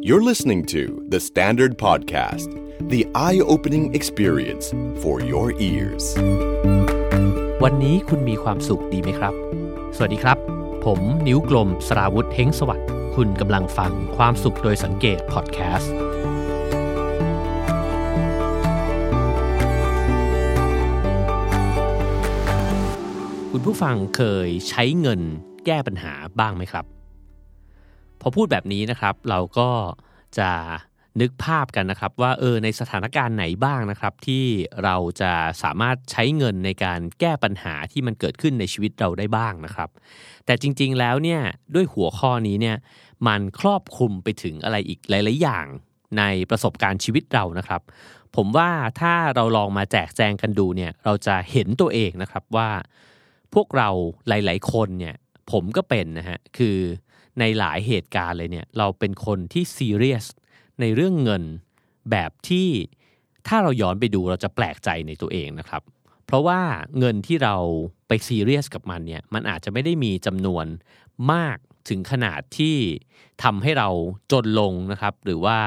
You're listening to The Standard Podcast, the eye opening experience for your ears. วันนี้คุณมีความสุขดีไหมครับ สวัสดีครับ ผมนิ้วกลมสราวุธเฮงสวัสดิ์คุณกำลังฟังความสุขโดยสังเกตพอดแคสต์คุณผู้ฟังเคยใช้เงินแก้ปัญหาบ้างไหมครับ พอพูดแบบนี้นะครับเราก็จะนึกภาพกันนะครับว่าเออในสถานการณ์ไหนบ้างนะครับ ที่เราจะสามารถใช้เงินในการแก้ปัญหาที่มันเกิดขึ้นในชีวิตเราได้บ้างนะครับ แต่จริงๆแล้วเนี่ยด้วยหัวข้อนี้เนี่ยมันครอบคลุมไปถึงอะไรอีกหลายๆอย่างในประสบการณ์ชีวิตเรานะครับ ผมว่าถ้าเราลองมาแจกแจงกันดูเนี่ยเราจะเห็นตัวเองนะครับว่า พวกเราหลาย ๆ คนเนี่ยผมก็เป็นนะฮะคือ ในหลายเหตุการณ์เลยเนี่ยเราเป็นคนที่ซีเรียสในเรื่องเงินแบบที่ถ้าเราย้อนไปดูเราจะแปลกใจในตัวเองนะครับ เพราะว่าเงินที่เราไปซีเรียสกับมันเนี่ยมันอาจจะไม่ได้มีจำนวนมากถึงขนาดที่ทำให้เราจนลงนะครับ หรือว่า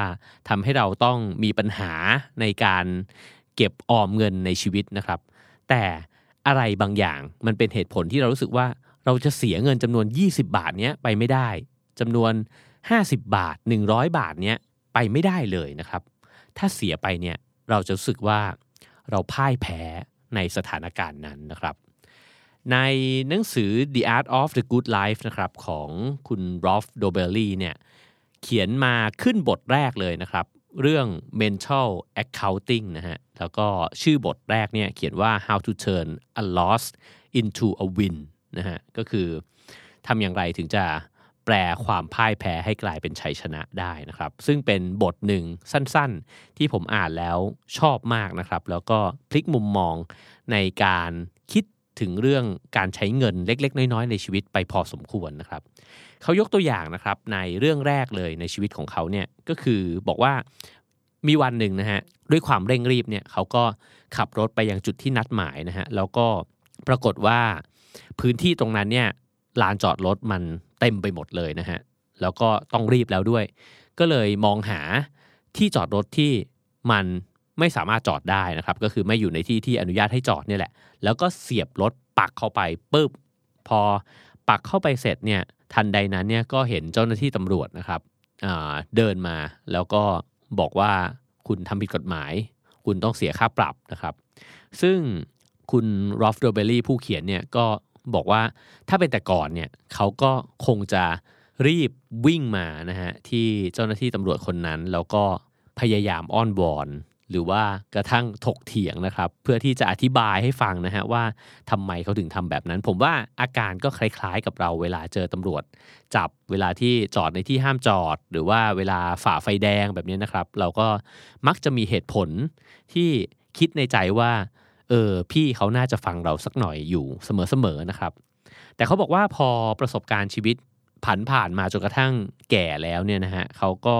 ทำให้เราต้องมีปัญหาในการเก็บออมเงินในชีวิตนะครับ แต่อะไรบางอย่างมันเป็นเหตุผลที่เรารู้สึกว่า เราจะเสียเงินจำนวน 20 บาทเนี้ยไปไม่ได้จำนวน 50 บาท 100 บาทเนี้ยไปไม่ได้เลยนะครับ ถ้าเสียไปเนี่ยเราจะรู้สึกว่าเราพ่ายแพ้ในสถานการณ์นั้นนะครับ ในหนังสือ The Art of the Good Life นะครับของคุณรอฟโดเบลลี่เนี่ยเขียนมาขึ้นบทแรกเลยนะครับ เรื่อง mental accounting นะฮะแล้วก็ชื่อบทแรกเนี่ยเขียนว่า how to turn a loss into a win นะฮะก็คือทำอย่างไรถึงจะแปลความพ่ายแพ้ให้กลายเป็นชัยชนะได้นะครับ ซึ่งเป็นบทหนึ่งสั้นๆ ที่ผมอ่านแล้วชอบมากนะครับ แล้วก็พลิกมุมมองในการคิดถึงเรื่องการใช้เงินเล็ก ๆ น้อย ๆ ในชีวิตไปพอสมควรนะครับ เขายกตัวอย่างนะครับในเรื่องแรกเลยในชีวิตของเขาเนี่ยก็คือบอกว่ามีวันหนึ่งนะฮะด้วยความเร่งรีบเนี่ยเขาก็ขับรถไปยังจุดที่นัดหมายนะฮะแล้วก็ปรากฏว่า พื้นที่ตรงนั้นเนี่ยลานจอดรถมันเต็มไปหมดเลยนะฮะแล้วก็ต้องรีบแล้วด้วย ก็เลยมองหาที่จอดรถที่มันไม่สามารถจอดได้นะครับ ก็คือไม่อยู่ในที่ที่อนุญาตให้จอดเนี่ยแหละ แล้วก็เสียบรถปักเข้าไปปุ๊บพอปักเข้าไปเสร็จเนี่ยทันใดนั้นเนี่ยก็เห็นเจ้าหน้าที่ตำรวจนะครับเดินมาแล้วก็บอกว่าคุณทำผิดกฎหมาย คุณต้องเสียค่าปรับนะครับ ซึ่ง คุณรอฟโดเบลลี่ผู้เขียนเนี่ยก็บอกว่าถ้าเป็นแต่ก่อนเนี่ยเขาก็คงจะรีบวิ่งมานะฮะที่เจ้าหน้าที่ตำรวจคนนั้น แล้วก็พยายามอ้อนวอนหรือว่ากระทั่งถกเถียงนะครับ เพื่อที่จะอธิบายให้ฟังนะฮะว่าทำไมเขาถึงทำแบบนั้น ผมว่าอาการก็คล้ายๆกับเราเวลาเจอตำรวจ จับเวลาที่จอดในที่ห้ามจอด หรือว่าเวลาฝ่าไฟแดงแบบนี้นะครับ เราก็มักจะมีเหตุผลที่คิดในใจว่า เออพี่เขาน่าจะฟังเราสักหน่อยอยู่เสมอๆนะครับ แต่เขาบอกว่าพอประสบการณ์ชีวิตผันผ่านมาจนกระทั่งแก่แล้วเนี่ยนะฮะเขาก็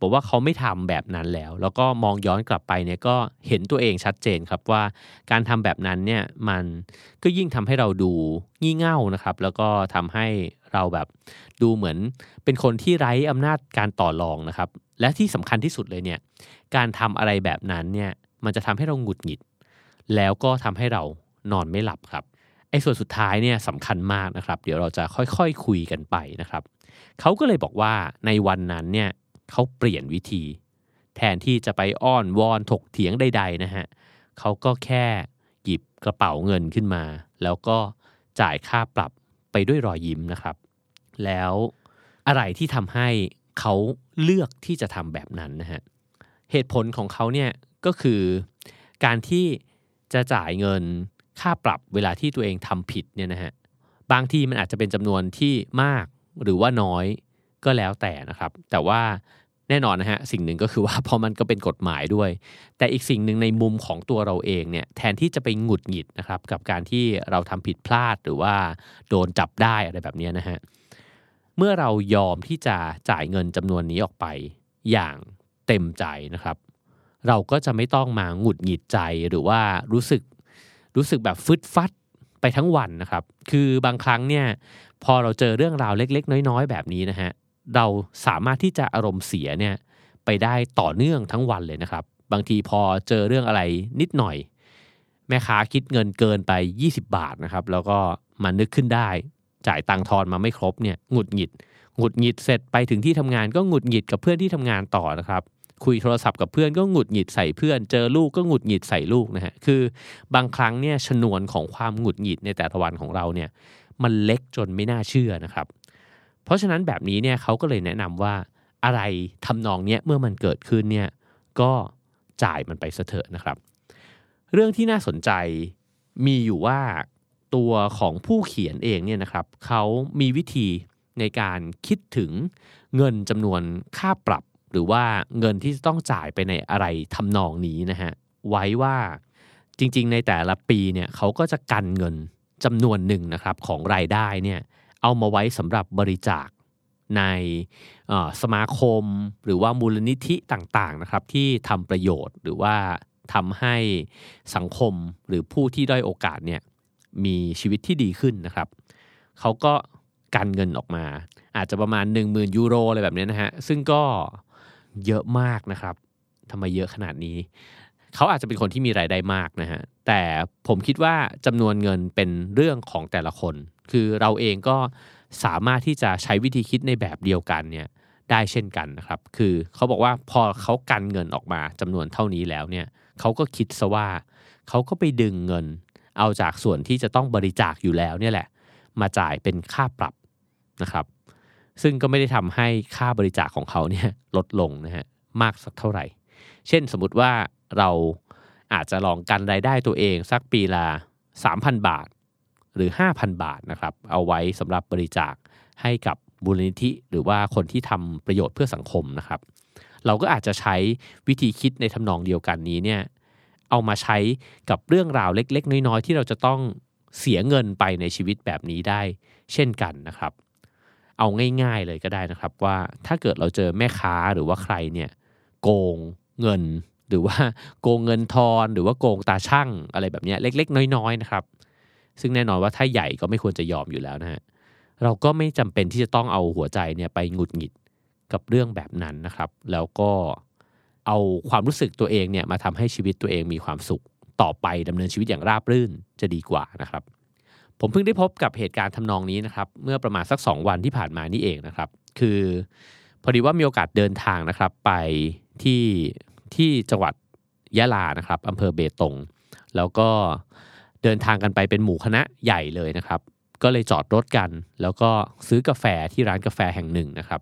บอกว่าเขาไม่ทำแบบนั้นแล้ว แล้วก็มองย้อนกลับไปเนี่ยก็เห็นตัวเองชัดเจนครับว่าการทำแบบนั้นเนี่ยมันก็ยิ่งทำให้เราดูงี่เง่านะครับ แล้วก็ทำให้เราแบบดูเหมือนเป็นคนที่ไร้อำนาจการต่อรองนะครับ และที่สำคัญที่สุดเลยเนี่ยการทำอะไรแบบนั้นเนี่ยมันจะทำให้เราหงุดหงิด แล้วก็ทำให้เรานอนไม่หลับครับไอ้ส่วนสุดท้ายเนี่ยสำคัญมากนะครับ เดี๋ยวเราจะค่อยๆคคุยกันไปนะครับเขาก็เลยบอกว่าในวันนั้นเนี่ยเขาเปลี่ยนวิธี แทนที่จะไปอ้อนวอนถกเถียงใดๆนะฮะเขาก็แค่หยิบกระเป๋าเงินขึ้นมา แล้วก็จ่ายค่าปรับไปด้วยรอยยิ้มนะครับ แล้วอะไรที่ทำให้เขาเลือกที่จะทำแบบนั้นนะฮะเหตุผลของเขาเนี่ยก็คือการที่ จะจ่ายเงินค่าปรับเวลาที่ตัวเองทำผิดเนี่ยนะฮะบางทีมันอาจจะเป็นจำนวนที่มากหรือว่าน้อยก็แล้วแต่นะครับ แต่ว่าแน่นอนนะฮะสิ่งหนึ่งก็คือว่าพอมันก็เป็นกฎหมายด้วย แต่อีกสิ่งหนึ่งในมุมของตัวเราเองเนี่ยแทนที่จะไปหงุดหงิดนะครับกับการที่เราทำผิดพลาดหรือว่าโดนจับได้อะไรแบบนี้นะฮะเมื่อเรายอมที่จะจ่ายเงินจำนวนนี้ออกไปอย่างเต็มใจนะครับ เราก็จะไม่ต้องมาหงุดหงิดใจหรือว่ารู้สึกรู้สึกแบบฟึดฟัดไปทั้งวันนะครับ คือบางครั้งเนี่ยพอเราเจอเรื่องราวเล็ก ๆ น้อย ๆ แบบนี้นะฮะเราสามารถที่จะอารมณ์เสียเนี่ยไปได้ต่อเนื่องทั้งวันเลยนะครับ บางทีพอเจอเรื่องอะไรนิดหน่อย แม่ค้าคิดเงินเกินไป 20 บาทนะครับ แล้วก็มานึกขึ้นได้ จ่ายตังค์ทอนมาไม่ครบเนี่ยหงุดหงิดหงุดหงิดเสร็จไปถึงที่ทำงานก็หงุดหงิดกับเพื่อนที่ทำงานต่อนะครับ คุยโทรศัพท์กับเพื่อนก็หงุดหงิดใส่เพื่อน เจอลูกก็หงุดหงิดใส่ลูกนะฮะคือบางครั้งเนี่ยชนวนของความหงุดหงิดในแต่ละวันของเราเนี่ยมันเล็กจนไม่น่าเชื่อนะครับ เพราะฉะนั้นแบบนี้เนี่ยเขาก็เลยแนะนำว่าอะไรทำนองเนี้ยเมื่อมันเกิดขึ้นเนี่ยก็จ่ายมันไปเถอะนะครับ เรื่องที่น่าสนใจมีอยู่ว่าตัวของผู้เขียนเองเนี่ยนะครับเขามีวิธีในการคิดถึงเงินจำนวนค่าปรับ หรือว่าเงินที่ต้องจ่ายไปในอะไรทำนองนี้นะฮะไว้ว่าจริงๆ ในแต่ละปีเนี่ยเขาก็จะกันเงินจำนวนหนึ่งนะครับของรายได้เนี่ยเอามาไว้สำหรับบริจาคในสมาคมหรือว่ามูลนิธิต่างๆนะครับที่ทำประโยชน์หรือว่าทำให้สังคมหรือผู้ที่ด้อยโอกาสเนี่ยมีชีวิตที่ดีขึ้นนะครับเขาก็กันเงินออกมา อาจจะประมาณ 1 0,000 ยูโรอะไรแบบนี้นะฮะซึ่งก็ เยอะมากนะครับทำไมเยอะขนาดนี้ เขาอาจจะเป็นคนที่มีรายได้มากนะฮะแต่ผมคิดว่าจำนวนเงินเป็นเรื่องของแต่ละคน คือเราเองก็สามารถที่จะใช้วิธีคิดในแบบเดียวกันเนี่ยได้เช่นกันนะครับ คือเขาบอกว่าพอเขากันเงินออกมาจำนวนเท่านี้แล้วเนี่ยเขาก็คิดซะว่าเขาก็ไปดึงเงิน เอาจากส่วนที่จะต้องบริจาคอยู่แล้วเนี่ยแหละ มาจ่ายเป็นค่าปรับนะครับ ซึ่งก็ไม่ได้ทำให้ค่าบริจาคของเขาเนี่ยลดลงนะฮะมากสักเท่าไหร่ เช่นสมมติว่าเราอาจจะลองกันรายได้ตัวเองสักปีละ 3,000 บาทหรือ 5,000 บาทนะครับเอาไว้สำหรับบริจาคให้กับบุรณิธิ หรือว่าคนที่ทำประโยชน์เพื่อสังคมนะครับ เราก็อาจจะใช้วิธีคิดในทำนองเดียวกันนี้เนี่ยเอามาใช้กับเรื่องราวเล็ก ๆ น้อย ๆ ที่เราจะต้องเสียเงินไปในชีวิตแบบนี้ได้ เช่นกันนะครับ เอาง่ายๆเลยก็ได้นะครับ ว่าถ้าเกิดเราเจอแม่ค้าหรือว่าใครเนี่ยโกงเงิน หรือว่าโกงเงินทอน หรือว่าโกงตาช่างอะไรแบบนี้เล็ก ๆ น้อยๆนะครับ ซึ่งแน่นอนว่าถ้าใหญ่ก็ไม่ควรจะยอมอยู่แล้วนะฮะเราก็ไม่จำเป็นที่จะต้องเอาหัวใจเนี่ยไปหงุดหงิดกับเรื่องแบบนั้นนะครับ แล้วก็เอาความรู้สึกตัวเองเนี่ยมาทำให้ชีวิตตัวเองมีความสุขต่อไปดำเนินชีวิตอย่างราบรื่นจะดีกว่านะครับ ผมเพิ่งได้พบกับเหตุการณ์ทำนองนี้นะครับ เมื่อประมาณสัก 2 วันที่ผ่านมานี่เองนะครับ คือพอดีว่ามีโอกาสเดินทางนะครับ ไปที่ที่จังหวัดยะลานะครับอำเภอเบตง แล้วก็เดินทางกันไปเป็นหมู่คณะใหญ่เลยนะครับ ก็เลยจอดรถกัน แล้วก็ซื้อกาแฟที่ร้านกาแฟแห่งหนึ่งนะครับ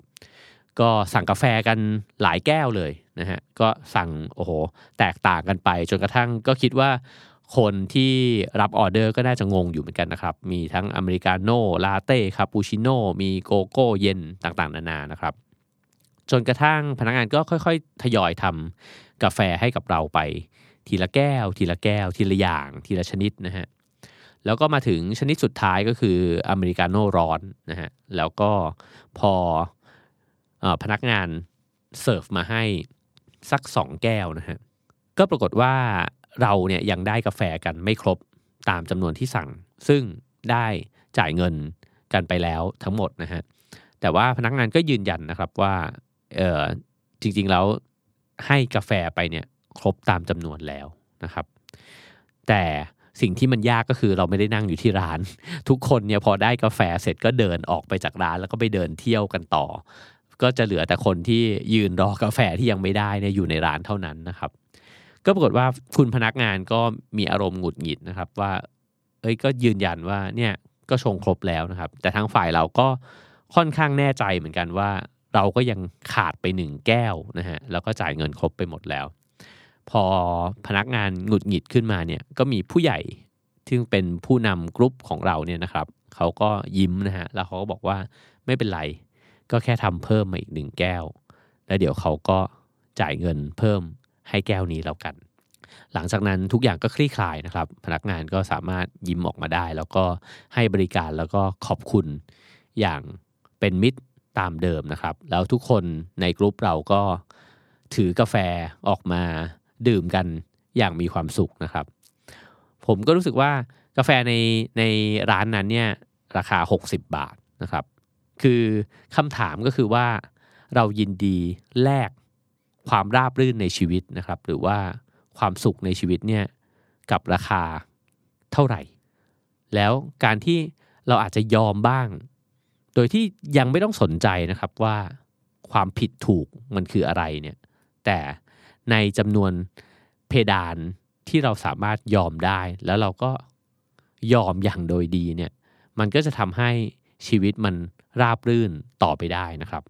ก็สั่งกาแฟกันหลายแก้วเลยนะฮะก็สั่งโอ้โหแตกต่างกันไป จนกระทั่งก็คิดว่า คนที่รับออเดอร์ก็น่าจะงงอยู่เหมือนกันนะครับ มีทั้งอเมริกาโน่ลาเต้คาปูชิโน่มีโกโก้เย็นต่างๆ นานานะครับ จนกระทั่งพนักงานก็ค่อยๆ ทยอยทำกาแฟให้กับเราไป ทีละแก้ว ทีละแก้ว ทีละอย่าง ทีละชนิดนะฮะแล้วก็มาถึงชนิดสุดท้ายก็คืออเมริกาโน่ร้อนนะฮะแล้วก็พออพนักงานเสิร์ฟมาให้สักสองแก้วนะฮะก็ปรากฏว่า เราเนี่ยยังได้กาแฟกันไม่ครบตามจำนวนที่สั่ง ซึ่งได้จ่ายเงินกันไปแล้วทั้งหมดนะฮะแต่ว่าพนักงานก็ยืนยันนะครับว่าเออจริงๆแล้วให้กาแฟไปเนี่ยครบตามจำนวนแล้วนะครับ แต่สิ่งที่มันยากก็คือเราไม่ได้นั่งอยู่ที่ร้าน ทุกคนเนี่ยพอได้กาแฟเสร็จก็เดินออกไปจากร้านแล้วก็ไปเดินเที่ยวกันต่อ ก็จะเหลือแต่คนที่ยืนรอกาแฟที่ยังไม่ได้เนี่ยอยู่ในร้านเท่านั้นนะครับ ก็ปรากฏว่าคุณพนักงานก็มีอารมณ์หงุดหงิดนะครับว่า เอ้ยก็ยืนยันว่าเนี่ยก็ชงครบแล้วนะครับ แต่ทางฝ่ายเราก็ค่อนข้างแน่ใจเหมือนกันว่า เราก็ยังขาดไปหนึ่งแก้วนะฮะแล้วก็จ่ายเงินครบไปหมดแล้ว พอพนักงานหงุดหงิดขึ้นมาเนี่ยก็มีผู้ใหญ่ที่เป็นผู้นำกลุ่มของเราเนี่ยนะครับเขาก็ยิ้มนะฮะแล้วเขาก็บอกว่าไม่เป็นไร ก็แค่ทำเพิ่มมาอีกหนึ่งแก้ว แล้วเดี๋ยวเขาก็จ่ายเงินเพิ่ม ให้แก้วนี้แล้วกัน หลังจากนั้นทุกอย่างก็คลี่คลายนะครับ พนักงานก็สามารถยิ้มออกมาได้ แล้วก็ให้บริการแล้วก็ขอบคุณอย่างเป็นมิตรตามเดิมนะครับ แล้วทุกคนในกลุ่มเราก็ถือกาแฟออกมาดื่มกันอย่างมีความสุขนะครับ ผมก็รู้สึกว่ากาแฟในในร้านนั้นเนี่ยราคา 60 บาทนะครับ คือคำถามก็คือว่าเรายินดีแลก ความราบรื่นในชีวิตนะครับ หรือว่าความสุขในชีวิตเนี่ยกับราคาเท่าไหร่ แล้วการที่เราอาจจะยอมบ้าง โดยที่ยังไม่ต้องสนใจนะครับว่าความผิดถูกมันคืออะไรเนี่ยแต่ในจำนวนเพดานที่เราสามารถยอมได้ แล้วเราก็ยอมอย่างโดยดีเนี่ยมันก็จะทำให้ชีวิตมันราบรื่นต่อไปได้นะครับ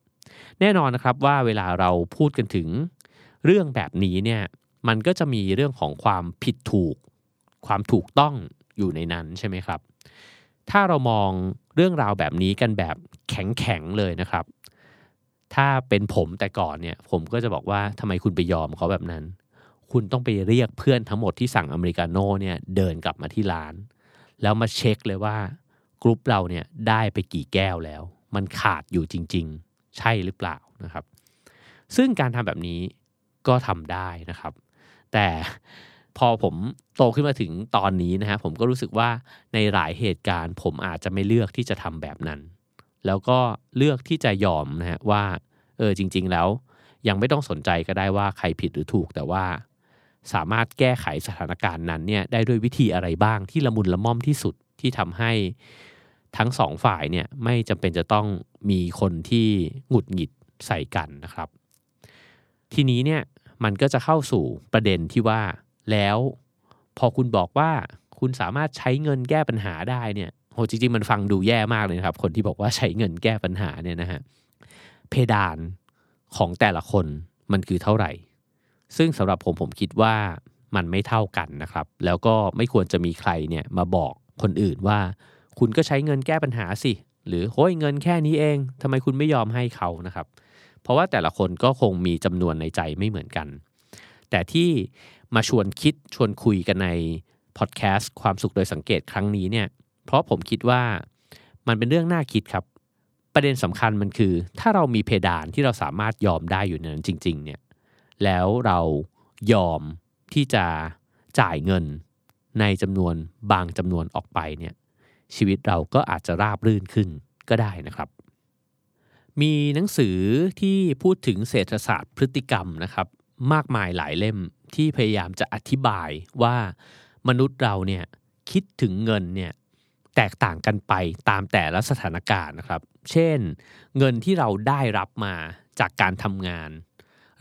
แน่นอนนะครับว่าเวลาเราพูดกันถึงเรื่องแบบนี้เนี่ยมันก็จะมีเรื่องของความผิดถูก ความถูกต้องอยู่ในนั้นใช่ไหมครับ ถ้าเรามองเรื่องราวแบบนี้กันแบบแข็งๆเลยนะครับ ถ้าเป็นผมแต่ก่อนเนี่ยผมก็จะบอกว่าทำไมคุณไปยอมเขาแบบนั้น คุณต้องไปเรียกเพื่อนทั้งหมดที่สั่งอเมริกาโน่เนี่ยเดินกลับมาที่ร้าน แล้วมาเช็คเลยว่ากรุ๊ปเราเนี่ยได้ไปกี่แก้วแล้ว มันขาดอยู่จริง ๆ ใช่หรือเปล่านะครับ ซึ่งการทำแบบนี้ก็ทำได้นะครับ แต่พอผมโตขึ้นมาถึงตอนนี้นะฮะผมก็รู้สึกว่าในหลายเหตุการณ์ ผมอาจจะไม่เลือกที่จะทำแบบนั้น แล้วก็เลือกที่จะยอมนะฮะว่าเออจริง ๆ แล้ว ยังไม่ต้องสนใจก็ได้ว่าใครผิดหรือถูกแต่ว่าสามารถแก้ไขสถานการณ์นั้นเนี่ยได้ด้วยวิธีอะไรบ้างที่ละมุนละม่อมที่สุดที่ทำให้ ทั้งสองฝ่ายเนี่ยไม่จำเป็นจะต้องมีคนที่หงุดหงิดใส่กันนะครับ ทีนี้เนี่ยมันก็จะเข้าสู่ประเด็นที่ว่าแล้วพอคุณบอกว่าคุณสามารถใช้เงินแก้ปัญหาได้เนี่ยโหจริงๆมันฟังดูแย่มากเลยนะครับ คนที่บอกว่าใช้เงินแก้ปัญหาเนี่ยนะฮะเพดานของแต่ละคนมันคือเท่าไหร่ ซึ่งสำหรับผมผมคิดว่ามันไม่เท่ากันนะครับ แล้วก็ไม่ควรจะมีใครเนี่ยมาบอกคนอื่นว่า คุณก็ใช้เงินแก้ปัญหาสิ หรือโฮ้ยเงินแค่นี้เองทำไมคุณไม่ยอมให้เขานะครับ เพราะว่าแต่ละคนก็คงมีจำนวนในใจไม่เหมือนกัน แต่ที่มาชวนคิดชวนคุยกันในพอดแคสต์ความสุขโดยสังเกตครั้งนี้เนี่ยเพราะผมคิดว่ามันเป็นเรื่องน่าคิดครับ ประเด็นสำคัญมันคือ ถ้าเรามีเพดานที่เราสามารถยอมได้อยู่ในนั้นจริง ๆ เนี่ยแล้วเรายอมที่จะจ่ายเงินในจำนวนบางจำนวนออกไปเนี่ย ชีวิตเราก็อาจจะราบรื่นขึ้นก็ได้นะครับ มีหนังสือที่พูดถึงเศรษฐศาสตร์พฤติกรรมนะครับ มากมายหลายเล่มที่พยายามจะอธิบายว่ามนุษย์เราเนี่ยคิดถึงเงินเนี่ยแตกต่างกันไปตามแต่ละสถานการณ์นะครับ เช่น เงินที่เราได้รับมาจากการทำงาน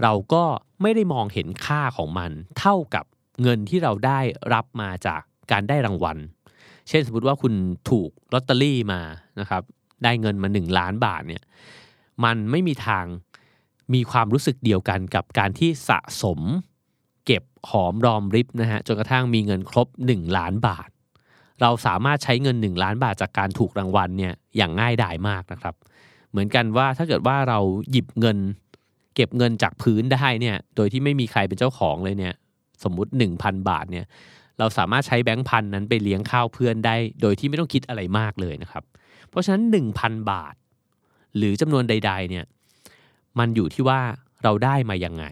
เราก็ไม่ได้มองเห็นค่าของมัน เท่ากับเงินที่เราได้รับมาจากการได้รางวัล เช่นสมมติว่าคุณถูกลอตเตอรี่มานะครับ ได้เงินมา 1 ล้านบาทเนี่ย มันไม่มีทางมีความรู้สึกเดียวกันกับการที่สะสมเก็บหอมรอมริบนะฮะจนกระทั่งมีเงินครบ 1 ล้านบาท เราสามารถใช้เงิน 1 ล้านบาทจากการถูกรางวัลเนี่ยอย่างง่ายดายมากนะครับ เหมือนกันว่าถ้าเกิดว่าเราหยิบเงิน เก็บเงินจากพื้นได้เนี่ยโดยที่ไม่มีใครเป็นเจ้าของเลยเนี่ยสมมุติ 1,000 บาทเนี่ย เราสามารถใช้แบงค์พันนั้นไปเลี้ยงข้าวเพื่อนได้ โดยที่ไม่ต้องคิดอะไรมากเลยนะครับ เพราะฉะนั้น 1,000 บาท หรือจำนวนใด ๆ เนี่ยมันอยู่ที่ว่าเราได้มายังไง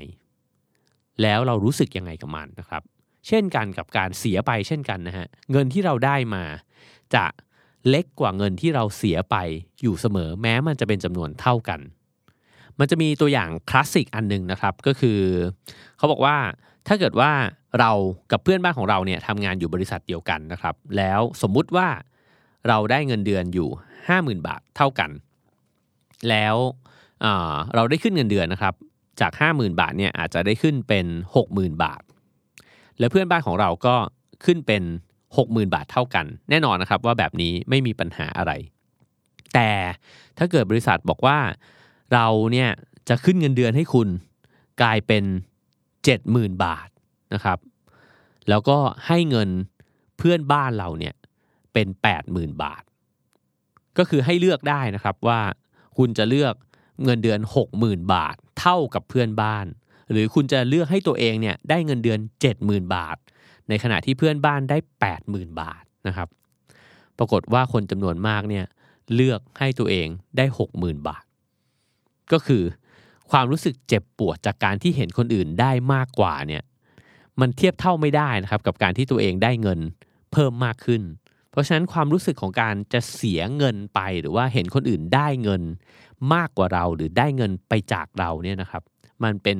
แล้วเรารู้สึกยังไงกับมันนะครับ เช่นกันกับการเสียไปเช่นกันนะฮะเงินที่เราได้มา จะเล็กกว่าเงินที่เราเสียไปอยู่เสมอ แม้มันจะเป็นจำนวนเท่ากัน มันจะมีตัวอย่างคลาสสิกอันหนึ่งนะครับ ก็คือ เขาบอกว่าถ้าเกิดว่า เรากับเพื่อนบ้านของเราเนี่ยทำงานอยู่บริษัทเดียวกันนะครับ แล้วสมมุติว่าเราได้เงินเดือนอยู่ 50,000 บาทเท่ากัน แล้วเราได้ขึ้นเงินเดือนนะครับจาก 50,000 บาทเนี่ยอาจจะได้ขึ้นเป็น 60,000 บาท แล้วเพื่อนบ้านของเราก็ขึ้นเป็น 60,000 บาทเท่ากัน แน่นอนนะครับว่าแบบนี้ไม่มีปัญหาอะไร แต่ถ้าเกิดบริษัทบอกว่าเราเนี่ยจะขึ้นเงินเดือนให้คุณกลายเป็น 70,000 บาท นะครับ แล้วก็ให้เงินเพื่อนบ้านเราเนี่ยเป็น 80,000 บาท ก็คือให้เลือกได้นะครับว่าคุณจะเลือกเงินเดือน 60,000 บาท เท่ากับเพื่อนบ้าน หรือคุณจะเลือกให้ตัวเองเนี่ยได้เงินเดือน 70,000 บาท ในขณะที่เพื่อนบ้านได้ 80,000 บาทนะครับ ปรากฏว่าคนจำนวนมากเนี่ยเลือกให้ตัวเองได้ 60,000 บาท ก็คือความรู้สึกเจ็บปวดจากการที่เห็นคนอื่นได้มากกว่าเนี่ย มันเทียบเท่าไม่ได้นะครับกับการที่ตัวเองได้เงินเพิ่มมากขึ้น เพราะฉะนั้นความรู้สึกของการจะเสียเงินไปหรือว่าเห็นคนอื่นได้เงินมากกว่าเราหรือได้เงินไปจากเราเนี่ยนะครับ มันเป็น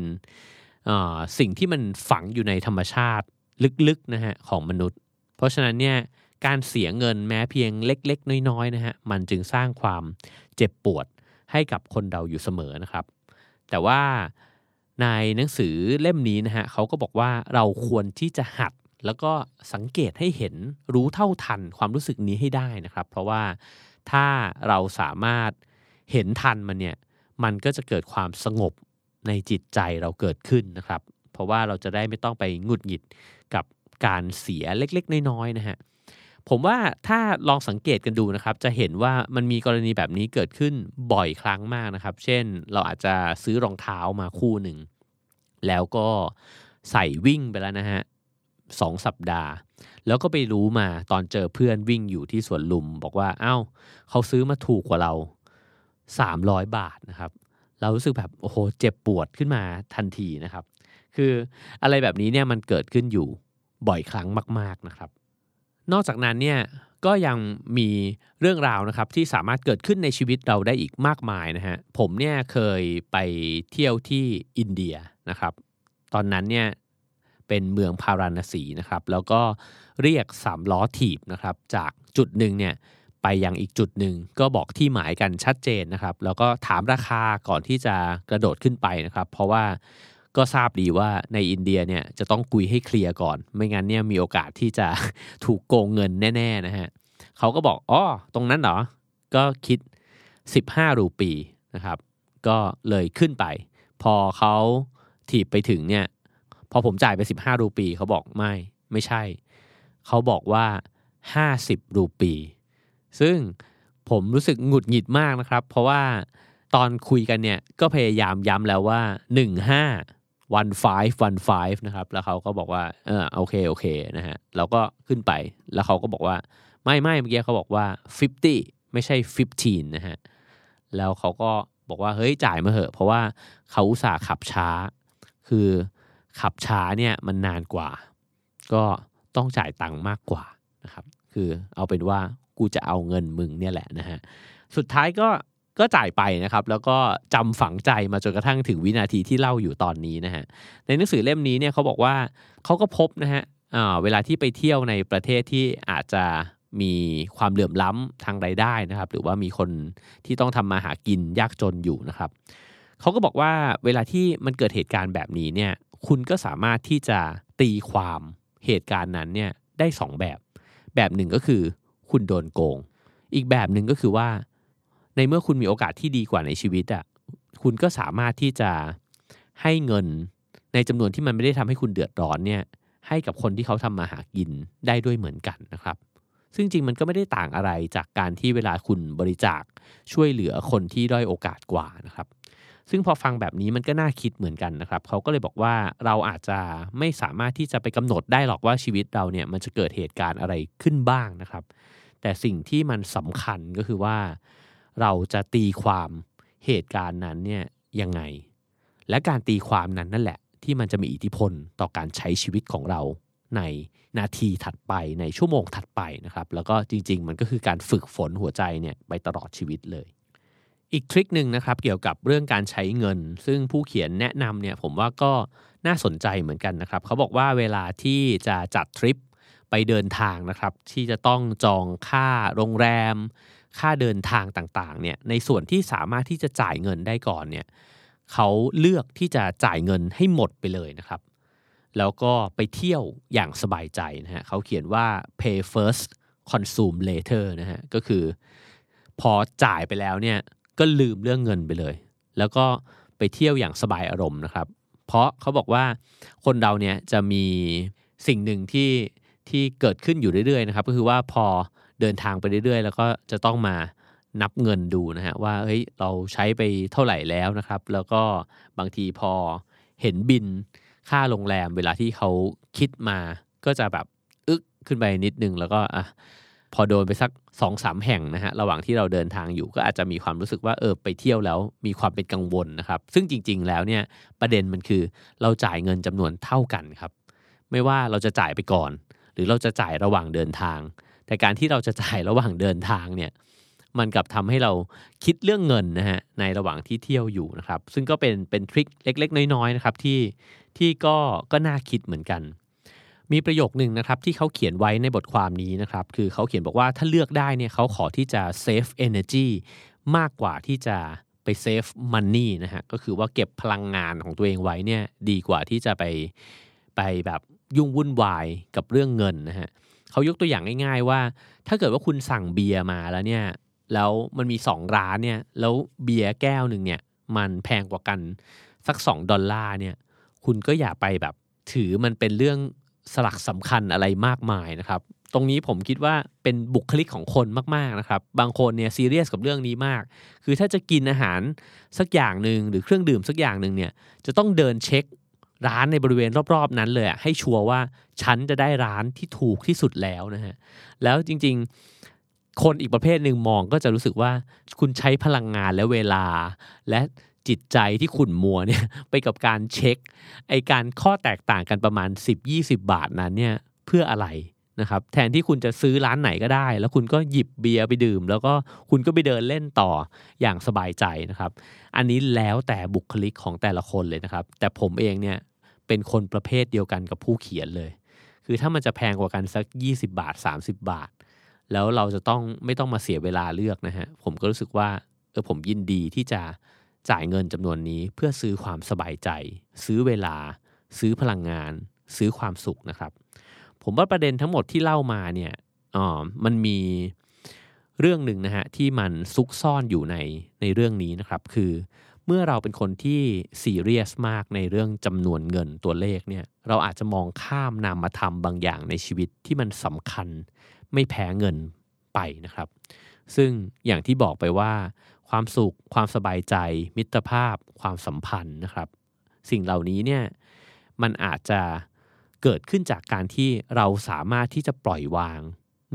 สิ่งที่มันฝังอยู่ในธรรมชาติลึกๆนะฮะของมนุษย์ เพราะฉะนั้นเนี่ยการเสียเงินแม้เพียงเล็ก ๆ น้อยๆนะฮะมันจึงสร้างความเจ็บปวดให้กับคนเราอยู่เสมอนะครับ แต่ว่า ในหนังสือเล่มนี้นะฮะเขาก็บอกว่าเราควรที่จะหัด แล้วก็สังเกตให้เห็นรู้เท่าทันความรู้สึกนี้ให้ได้นะครับ เพราะว่าถ้าเราสามารถเห็นทันมันเนี่ยมันก็จะเกิดความสงบในจิตใจเราเกิดขึ้นนะครับ เพราะว่าเราจะได้ไม่ต้องไปหงุดหงิดกับการเสียเล็กๆ น้อยๆนะฮะ ผมว่าถ้าลองสังเกตกันดูนะครับจะเห็นว่ามันมีกรณีแบบนี้เกิดขึ้นบ่อยครั้งมากนะครับ เช่นเราอาจจะซื้อรองเท้ามาคู่หนึ่ง แล้วก็ใส่วิ่งไปแล้วนะฮะสองสัปดาห์ แล้วก็ไปรู้มาตอนเจอเพื่อนวิ่งอยู่ที่สวนลุม บอกว่าอา้าวเขาซื้อมาถูกกว่าเราสามร้อยบาทนะครับ เรารู้สึกแบบโอ้โหเจ็บปวดขึ้นมาทันทีนะครับ คืออะไรแบบนี้เนี่ยมันเกิดขึ้นอยู่บ่อยครั้งมาก ๆนะครับ นอกจากนั้นเนี่ยก็ยังมีเรื่องราวนะครับที่สามารถเกิดขึ้นในชีวิตเราได้อีกมากมายนะฮะผมเนี่ยเคยไปเที่ยวที่อินเดียนะครับ ตอนนั้นเนี่ยเป็นเมืองพาราณสีนะครับ แล้วก็เรียกสามล้อถีบนะครับจากจุดหนึ่งเนี่ยไปยังอีกจุดหนึ่งก็บอกที่หมายกันชัดเจนนะครับ แล้วก็ถามราคาก่อนที่จะกระโดดขึ้นไปนะครับ เพราะว่า ก็ทราบดีว่าในอินเดียเนี่ยจะต้องคุยให้เคลียร์ก่อน ไม่งั้นเนี่ยมีโอกาสที่จะถูกโกงเงินแน่ๆนะฮะเขาก็บอกอ๋อตรงนั้นเหรอ ก็คิด 15 รูปีนะครับ ก็เลยขึ้นไป พอเขาถีบไปถึงเนี่ยพอผมจ่ายไป 15 รูปีเขาบอกไม่ไม่ใช่ เขาบอกว่า 50 รูปี ซึ่งผมรู้สึกหงุดหงิดมากนะครับ เพราะว่าตอนคุยกันเนี่ยก็พยายามย้ำแล้วว่า 15 one five one five นะครับ แล้วเขาก็บอกว่าเออโอเคโอเคนะฮะเราก็ขึ้นไปแล้วเขาก็บอกว่าไม่ไม่เมื่อกี้เขาบอกว่า 50 ไม่ใช่ 15 นะฮะแล้วเขาก็บอกว่าเฮ้ยจ่ายมาเหอะ เพราะว่าเขาอุตส่าห์ขับช้า คือขับช้าเนี่ยมันนานกว่า ก็ต้องจ่ายตังค์มากกว่านะครับ คือเอาเป็นว่ากูจะเอาเงินมึงเนี่ยแหละนะฮะสุดท้ายก็ ก็จ่ายไปนะครับ แล้วก็จำฝังใจมาจนกระทั่งถึงวินาทีที่เล่าอยู่ตอนนี้นะฮะในหนังสือเล่มนี้เนี่ยเขาบอกว่าเขาก็พบนะฮะเวลาที่ไปเที่ยวในประเทศที่อาจจะมีความเหลื่อมล้ำทางรายได้นะครับ หรือว่ามีคนที่ต้องทำมาหากินยากจนอยู่นะครับเขาก็บอกว่าเวลาที่มันเกิดเหตุการณ์แบบนี้เนี่ยคุณก็สามารถที่จะตีความเหตุการณ์นั้นเนี่ยได้สองแบบ แบบหนึ่งก็คือคุณโดนโกง อีกแบบหนึ่งก็คือว่า ในเมื่อคุณมีโอกาสที่ดีกว่าในชีวิตอะ่ะคุณก็สามารถที่จะให้เงินในจำนวนที่มันไม่ได้ทำให้คุณเดือดร้อนเนี่ยให้กับคนที่เขาทำมาหากินได้ด้วยเหมือนกันนะครับ ซึ่งจริงมันก็ไม่ได้ต่างอะไรจากการที่เวลาคุณบริจาคช่วยเหลือคนที่ด้อยโอกาสกว่านะครับ ซึ่งพอฟังแบบนี้มันก็น่าคิดเหมือนกันนะครับ เขาก็เลยบอกว่าเราอาจจะไม่สามารถที่จะไปกำหนดได้หรอกว่าชีวิตเราเนี่ยมันจะเกิดเหตุการณ์อะไรขึ้นบ้างนะครับ แต่สิ่งที่มันสำคัญก็คือว่า เราจะตีความเหตุการณ์นั้นเนี่ยยังไง และการตีความนั้นนั่นแหละ ที่มันจะมีอิทธิพลต่อการใช้ชีวิตของเราในนาทีถัดไปในชั่วโมงถัดไปนะครับ แล้วก็จริง ๆ มันก็คือการฝึกฝนหัวใจเนี่ยไปตลอดชีวิตเลย อีกทริคหนึ่งนะครับเกี่ยวกับเรื่องการใช้เงิน ซึ่งผู้เขียนแนะนำเนี่ยผมว่าก็น่าสนใจเหมือนกันนะครับ เขาบอกว่าเวลาที่จะจัดทริปไปเดินทางนะครับ ที่จะต้องจองค่าโรงแรม ค่าเดินทางต่างๆเนี่ยในส่วนที่สามารถที่จะจ่ายเงินได้ก่อนเนี่ยเขาเลือกที่จะจ่ายเงินให้หมดไปเลยนะครับ แล้วก็ไปเที่ยวอย่างสบายใจนะฮะเขาเขียนว่า pay first consume later นะฮะก็คือ พอจ่ายไปแล้วเนี่ยก็ลืมเรื่องเงินไปเลย แล้วก็ไปเที่ยวอย่างสบายอารมณ์นะครับ เพราะเขาบอกว่าคนเราเนี่ยจะมีสิ่งหนึ่งที่ที่เกิดขึ้นอยู่เรื่อยๆนะครับ ก็คือว่าพอ เดินทางไปเรื่อยๆ แล้วก็จะต้องมานับเงินดูนะฮะว่าเฮ้ยเราใช้ไปเท่าไหร่แล้วนะครับ แล้วก็บางทีพอเห็นบินค่าโรงแรมเวลาที่เขาคิดมาก็จะแบบอึกขึ้นไปนิดนึงแล้วก็อะพอโดนไปสักสองสามแห่งนะฮะระหว่างที่เราเดินทางอยู่ก็อาจจะมีความรู้สึกว่าเออไปเที่ยวแล้วมีความเป็นกังวลนะครับ ซึ่งจริง ๆ แล้วเนี่ยประเด็นมันคือเราจ่ายเงินจำนวนเท่ากันครับ ไม่ว่าเราจะจ่ายไปก่อน หรือเราจะจ่ายระหว่างเดินทาง แต่การที่เราจะจ่ายระหว่างเดินทางเนี่ยมันกับทำให้เราคิดเรื่องเงินนะฮะในระหว่างที่เที่ยวอยู่นะครับ ซึ่งก็เป็นเป็นทริคเล็ก ๆ น้อยๆนะครับที่ที่ก็ก็น่าคิดเหมือนกัน มีประโยคหนึ่งนะครับที่เขาเขียนไว้ในบทความนี้นะครับคือเขาเขียนบอกว่าถ้าเลือกได้เนี่ยเขาขอที่จะ save energy มากกว่าที่จะไป save money นะฮะก็คือว่าเก็บพลังงานของตัวเองไว้เนี่ยดีกว่าที่จะไปไปแบบยุ่งวุ่นวายกับเรื่องเงินนะฮะเขายกตัวอย่างง่าย ๆ ว่า ถ้าเกิดว่าคุณสั่งเบียร์มาแล้วเนี่ย แล้วมันมีสองร้านเนี่ย แล้วเบียร์แก้วหนึ่งเนี่ย มันแพงกว่ากันสักสองดอลลาร์เนี่ย คุณก็อย่าไปแบบ ถือมันเป็นเรื่องสลักสำคัญอะไรมากมายนะครับ ตรงนี้ผมคิดว่าเป็นบุคลิกของคนมากๆนะครับ บางคนเนี่ยซีเรียสกับเรื่องนี้มาก คือถ้าจะกินอาหารสักอย่างหนึ่งหรือเครื่องดื่มสักอย่างหนึ่งเนี่ย จะต้องเดินเช็ค ร้านในบริเวณรอบๆ นั้นเลยให้ชัวร์ว่าฉันจะได้ร้านที่ถูกที่สุดแล้วนะฮะแล้วจริงๆ คนอีกประเภทหนึ่งมองก็จะรู้สึกว่าคุณใช้พลังงานและเวลา และจิตใจที่ขุ่นมัวเนี่ยไปกับการเช็คไอการข้อแตกต่างกันประมาณ 10-20 บาทนั้นเนี่ยเพื่ออะไรนะครับแทนที่คุณจะซื้อร้านไหนก็ได้ แล้วคุณก็หยิบเบียร์ไปดื่ม แล้วก็คุณก็ไปเดินเล่นต่ออย่างสบายใจนะครับ อันนี้แล้วแต่บุคลิกของแต่ละคนเลยนะครับ แต่ผมเองเนี่ย เป็นคนประเภทเดียวกันกับผู้เขียนเลย คือถ้ามันจะแพงกว่ากันสัก 20 บาท 30 บาท แล้วเราจะต้องไม่ต้องมาเสียเวลาเลือกนะฮะ ผมก็รู้สึกว่าเออผมยินดีที่จะจ่ายเงินจำนวนนี้เพื่อซื้อความสบายใจ ซื้อเวลา ซื้อพลังงาน ซื้อความสุขนะครับ ผมว่าประเด็นทั้งหมดที่เล่ามาเนี่ยอ๋อมันมีเรื่องหนึ่งนะฮะที่มันซุกซ่อนอยู่ในในเรื่องนี้นะครับ คือ เมื่อเราเป็นคนที่ซีเรียสมากในเรื่องจำนวนเงินตัวเลขเนี่ยเราอาจจะมองข้ามนามธรรมบางอย่างในชีวิตที่มันสำคัญไม่แพ้เงินไปนะครับ ซึ่งอย่างที่บอกไปว่า ความสุข ความสบายใจ มิตรภาพ ความสัมพันธ์นะครับ สิ่งเหล่านี้เนี่ยมันอาจจะเกิดขึ้นจากการที่เราสามารถที่จะปล่อยวาง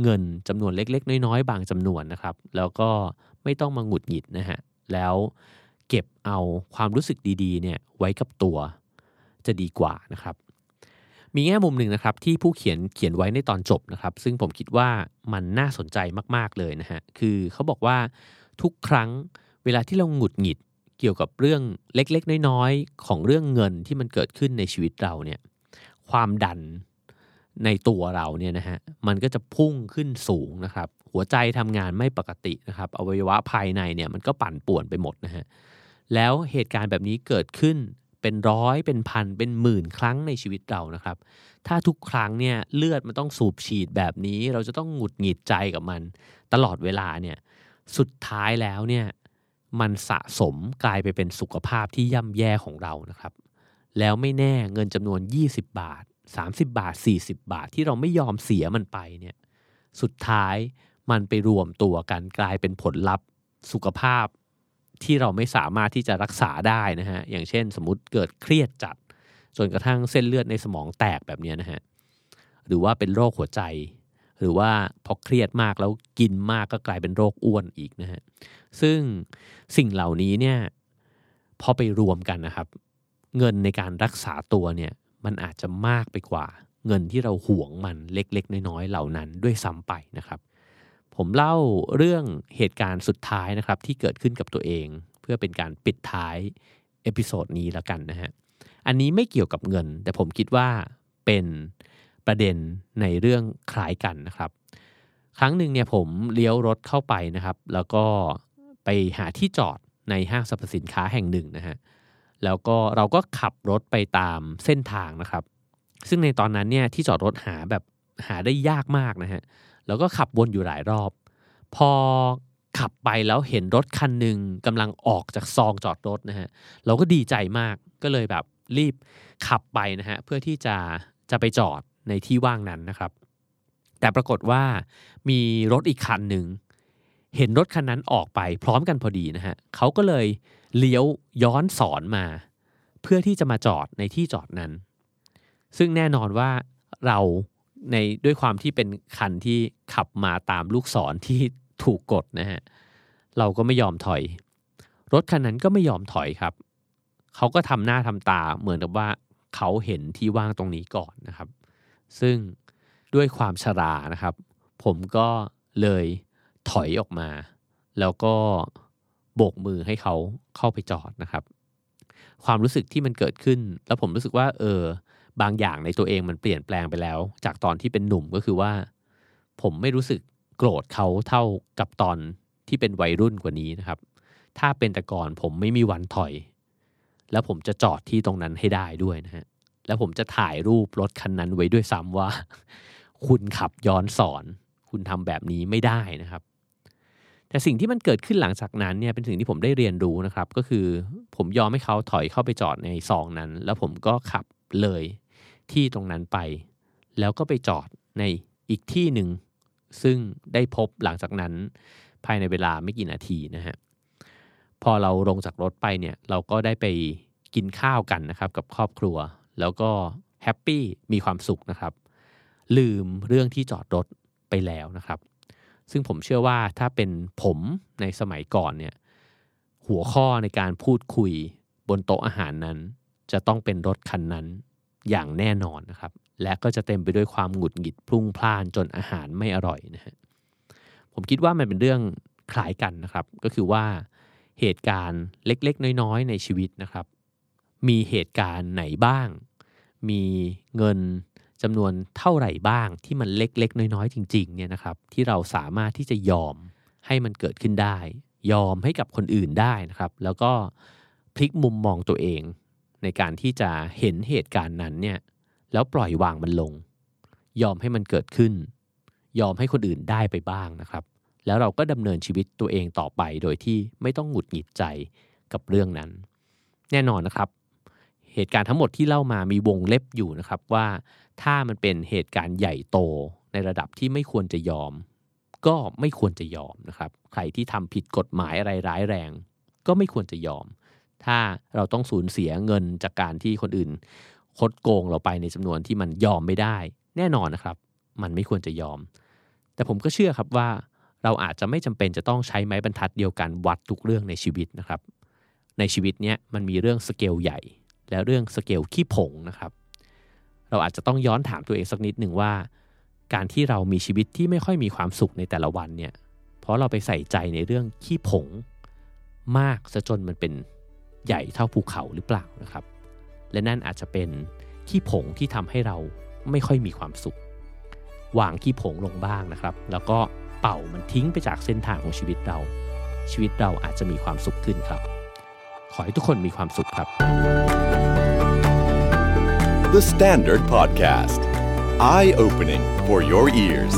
เงินจำนวนเล็ก ๆ น้อย ๆ บางจำนวนนะครับ แล้วก็ไม่ต้องมาหงุดหงิดนะฮะแล้ว เก็บเอาความรู้สึกดีๆเนี่ยไว้กับตัวจะดีกว่านะครับ มีแง่มุมหนึ่งนะครับที่ผู้เขียนเขียนไว้ในตอนจบนะครับ ซึ่งผมคิดว่ามันน่าสนใจมากๆเลยนะฮะคือเขาบอกว่าทุกครั้งเวลาที่เราหงุดหงิดเกี่ยวกับเรื่องเล็กๆ น้อยๆ ของเรื่องเงินที่มันเกิดขึ้นในชีวิตเราเนี่ยความดันในตัวเราเนี่ยนะฮะมันก็จะพุ่งขึ้นสูงนะครับ หัวใจทำงานไม่ปกตินะครับอวัยวะภายในเนี่ยมันก็ปั่นป่วนไปหมดนะฮะ แล้วเหตุการณ์แบบนี้เกิดขึ้นเป็นร้อยเป็นพันเป็นหมื่นครั้งในชีวิตเรานะครับ ถ้าทุกครั้งเนี่ยเลือดมันต้องสูบฉีดแบบนี้ เราจะต้องหงุดหงิดใจกับมัน ตลอดเวลาเนี่ยสุดท้ายแล้วเนี่ยมันสะสมกลายไปเป็นสุขภาพที่ย่ำแย่ของเรานะครับ แล้วไม่แน่เงินจำนวน 20 บาท 30 บาท 40 บาทที่เราไม่ยอมเสียมันไปเนี่ยสุดท้ายมันไปรวมตัวกันกลายเป็นผลลัพธ์ สุขภาพ ที่เราไม่สามารถที่จะรักษาได้นะฮะอย่างเช่น สมมติเกิดเครียดจัด จนกระทั่งเส้นเลือดในสมองแตกแบบนี้นะฮะหรือว่าเป็นโรคหัวใจ หรือว่าพอเครียดมากแล้วกินมากก็กลายเป็นโรคอ้วนอีกนะฮะซึ่งสิ่งเหล่านี้เนี่ยพอไปรวมกันนะครับ เงินในการรักษาตัวเนี่ยมันอาจจะมากไปกว่า เงินที่เราหวงมันเล็กๆ น้อยๆเหล่านั้นด้วยซ้ำไปนะครับ ผมเล่าเรื่องเหตุการณ์สุดท้ายนะครับ ที่เกิดขึ้นกับตัวเอง เพื่อเป็นการปิดท้าย episode นี้แล้วกันนะฮะ อันนี้ไม่เกี่ยวกับเงิน แต่ผมคิดว่าเป็นประเด็นในเรื่องคล้ายกันนะครับ ครั้งหนึ่งเนี่ยผมเลี้ยวรถเข้าไปนะครับ แล้วก็ไปหาที่จอดในห้างสรรพสินค้าแห่งหนึ่งนะฮะ แล้วก็เราก็ขับรถไปตามเส้นทางนะครับ ซึ่งในตอนนั้นเนี่ยที่จอดรถหาแบบหาได้ยากมากนะฮะ แล้วก็ขับวนอยู่หลายรอบ พอขับไปแล้วเห็นรถคันหนึ่งกำลังออกจากซองจอดรถนะฮะเราก็ดีใจมากก็เลยแบบรีบขับไปนะฮะเพื่อที่จะจะไปจอดในที่ว่างนั้นนะครับ แต่ปรากฏว่ามีรถอีกคันหนึ่งเห็นรถคันนั้นออกไปพร้อมกันพอดีนะฮะเขาก็เลยเลี้ยวย้อนสอนมา เพื่อที่จะมาจอดในที่จอดนั้น ซึ่งแน่นอนว่าเรา ในด้วยความที่เป็นคันที่ขับมาตามลูกศรที่ถูกกดนะฮะเราก็ไม่ยอมถอย รถคันนั้นก็ไม่ยอมถอยครับ เขาก็ทำหน้าทำตาเหมือนกับว่าเขาเห็นที่ว่างตรงนี้ก่อนนะครับ ซึ่งด้วยความชรานะครับ ผมก็เลยถอยออกมา แล้วก็โบกมือให้เขาเข้าไปจอดนะครับ ความรู้สึกที่มันเกิดขึ้น แล้วผมรู้สึกว่า เออ บางอย่างในตัวเองมันเปลี่ยนแปลงไปแล้ว จากตอนที่เป็นหนุ่มก็คือว่า ผมไม่รู้สึกโกรธเขาเท่ากับตอนที่เป็นวัยรุ่นกว่านี้นะครับ ถ้าเป็นแต่ก่อนผมไม่มีวันถอย แล้วผมจะจอดที่ตรงนั้นให้ได้ด้วยนะฮะแล้วผมจะถ่ายรูปรถคันนั้นไว้ด้วยซ้ำว่า คุณขับย้อนสอน คุณทำแบบนี้ไม่ได้นะครับ แต่สิ่งที่มันเกิดขึ้นหลังจากนั้นเนี่ยเป็นสิ่งที่ผมได้เรียนรู้นะครับ ก็คือผมยอมให้เขาถอยเข้าไปจอดในซองนั้น แล้วผมก็ขับเลย ที่ตรงนั้นไป แล้วก็ไปจอดในอีกที่หนึ่ง ซึ่งได้พบหลังจากนั้น ภายในเวลาไม่กี่นาทีนะฮะพอเราลงจากรถไปเนี่ยเราก็ได้ไปกินข้าวกันนะครับกับครอบครัว แล้วก็ happy มีความสุขนะครับ ลืมเรื่องที่จอดรถไปแล้วนะครับ ซึ่งผมเชื่อว่าถ้าเป็นผมในสมัยก่อนเนี่ยหัวข้อในการพูดคุยบนโต๊ะอาหารนั้น จะต้องเป็นรถคันนั้น อย่างแน่นอนนะครับ และก็จะเต็มไปด้วยความหงุดหงิดพลุ่งพล่านจนอาหารไม่อร่อยนะฮะผมคิดว่ามันเป็นเรื่องคล้ายกันนะครับ ก็คือว่าเหตุการณ์เล็กๆ น้อยๆ ในชีวิตนะครับ มีเหตุการณ์ไหนบ้าง มีเงินจำนวนเท่าไหร่บ้างที่มันเล็กๆ น้อยๆ จริงๆเนี่ยนะครับ ที่เราสามารถที่จะยอมให้มันเกิดขึ้นได้ ยอมให้กับคนอื่นได้นะครับ แล้วก็พลิกมุมมองตัวเอง ในการที่จะเห็นเหตุการณ์นั้นเนี่ยแล้วปล่อยวางมันลง ยอมให้มันเกิดขึ้น ยอมให้คนอื่นได้ไปบ้างนะครับ แล้วเราก็ดำเนินชีวิตตัวเองต่อไปโดยที่ไม่ต้องหงุดหงิดใจกับเรื่องนั้น แน่นอนนะครับ เหตุการณ์ทั้งหมดที่เล่ามามีวงเล็บอยู่นะครับว่าถ้ามันเป็นเหตุการณ์ใหญ่โตในระดับที่ไม่ควรจะยอม ก็ไม่ควรจะยอมนะครับ ใครที่ทำผิดกฎหมายอะไรร้ายแรง ก็ไม่ควรจะยอม ถ้าเราต้องสูญเสียเงินจากการที่คนอื่น คดโกงเราไปในจำนวนที่มันยอมไม่ได้ แน่นอนนะครับ มันไม่ควรจะยอม แต่ผมก็เชื่อครับว่าเราอาจจะไม่จำเป็นจะต้องใช้ไม้บรรทัดเดียวกันวัดทุกเรื่องในชีวิตนะครับ ในชีวิตเนี้ยมันมีเรื่องสเกลใหญ่ และเรื่องสเกลขี้ผงนะครับ เราอาจจะต้องย้อนถามตัวเองสักนิดหนึ่งว่า การที่เรามีชีวิตที่ไม่ค่อยมีความสุขในแต่ละวันเนี่ย เพราะเราไปใส่ใจในเรื่องขี้ผง มากซะจนมันเป็น ใหญ่เท่าภูเขาหรือเปล่านะครับ และนั่นอาจจะเป็นขี้ผงที่ทำให้เราไม่ค่อยมีความสุขวางขี้ผงลงบ้างนะครับ แล้วก็เป่ามันทิ้งไปจากเส้นทางของชีวิตเรา ชีวิตเราอาจจะมีความสุขขึ้นครับ ขอให้ทุกคนมีความสุขครับ The Standard Podcast. Eye opening for your ears.